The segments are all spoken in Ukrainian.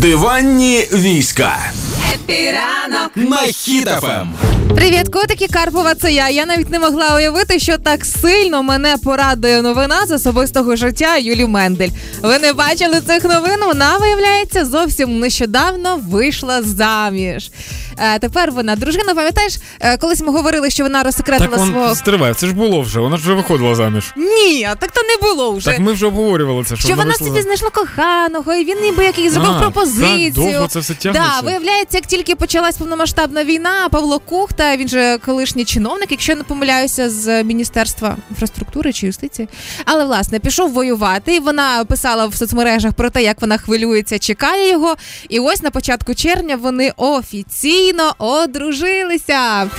Диванні війська Епіранок на хітафем. Привіт, котики Карпова. Це я. Я навіть не могла уявити, що так сильно мене порадує новина з особистого життя Юлі Мендель. Ви не бачили цих новин? Вона виявляється зовсім нещодавно вийшла заміж. Е, тепер вона дружина. Пам'ятаєш, е, колись ми говорили, що вона розсекретила Так свого. он стривай, це ж було вже, вона ж вже виходила заміж. Ні, так то не було вже. Так ми вже обговорювали це, що, Що вона вийшла собі за- знайшла коханого, і він ніби який зробив А, пропозицію. так довго це все тягнеться. Да, виявляється, як тільки почалась повномасштабна війна, Павло Кухта, він же колишній чиновник, якщо не помиляюся, з міністерства інфраструктури чи юстиції. Але власне пішов воювати, і вона писала в соцмережах про те, як вона хвилюється, чекає його. І ось на початку червня вони офіційно одружилися.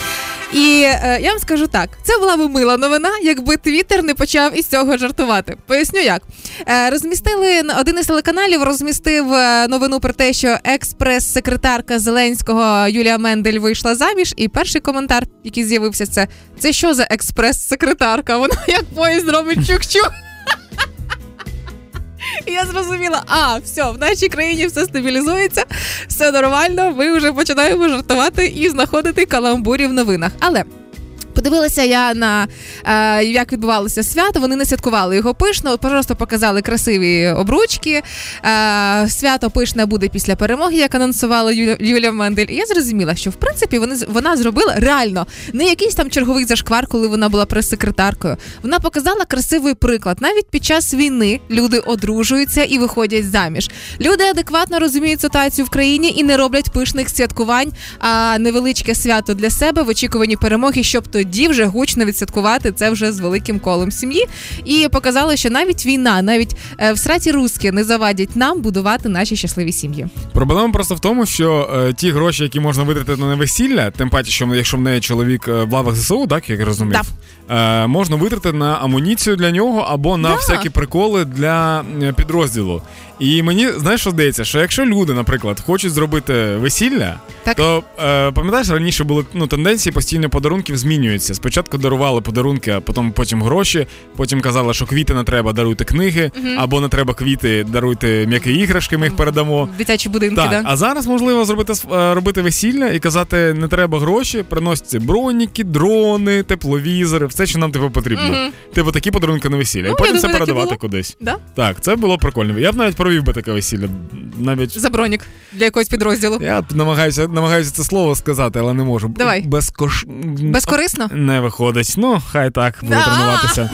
І е, я вам скажу так: це була би мила новина, якби Твіттер не почав із цього жартувати. Поясню як. Е, розмістили один із телеканалів, розмістив е, новину про те, що експрес-секретарка Зеленського Юлія Мендель вийшла заміж. І перший коментар, який з'явився, це це що за експрес-секретарка? Вона як поїзд робить чук-чук. І я зрозуміла, а все, в нашій країні все стабілізується, все нормально. Ми вже починаємо жартувати і знаходити каламбурі в новинах. Але Подивилася я на е, як відбувалося свято. Вони не святкували його пишно, просто показали красиві обручки. Е, свято пишне буде після перемоги, як анонсувала Юля, Юлія Мендель. І я зрозуміла, що в принципі вони вона зробила реально не якийсь там черговий зашквар, коли вона була прес-секретаркою. Вона показала красивий приклад. Навіть під час війни люди одружуються і виходять заміж. Люди адекватно розуміють ситуацію в країні і не роблять пишних святкувань, а невеличке свято для себе в очікуванні перемоги, щоб тоді вже гучно відсвяткувати це вже з великим колом сім'ї. І показали, що навіть війна, навіть е, в сраті руски не завадять нам будувати наші щасливі сім'ї. Проблема просто в тому, що е, ті гроші, які можна витратити на весілля, тим паче, що якщо в неї чоловік е, в лавах ЗСУ, так як я розумів, е, можна витратити на амуніцію для нього або на Да. всякі приколи для е, підрозділу. І мені знаєш, що здається, що якщо люди, наприклад, хочуть зробити весілля, Так. то е, пам'ятаєш, раніше були ну, тенденції постійно подарунків змінюються. Спочатку дарували подарунки, а потім потім гроші. Потім казали, що квіти не треба, даруйте книги, або не треба квіти, даруйте м'які іграшки, ми їх передамо. Дитячі будинки, Так, да? а зараз можливо зробити е, робити весілля і казати, не треба гроші, приносять броніки, дрони, тепловізори, все, що нам типу потрібно. Мгм. Типу такі подарунки на весілля. Ну, і потім це передавати кудись. Да? Так, це було прикольно. Я б навіть провів би таке весілля. Навіть За бронік для якогось підрозділу. я намагаюся, намагаюся це слово сказати, але не можу. Давай. Безкош... Безкорисно? Не виходить. Ну, хай так, буде тренуватися.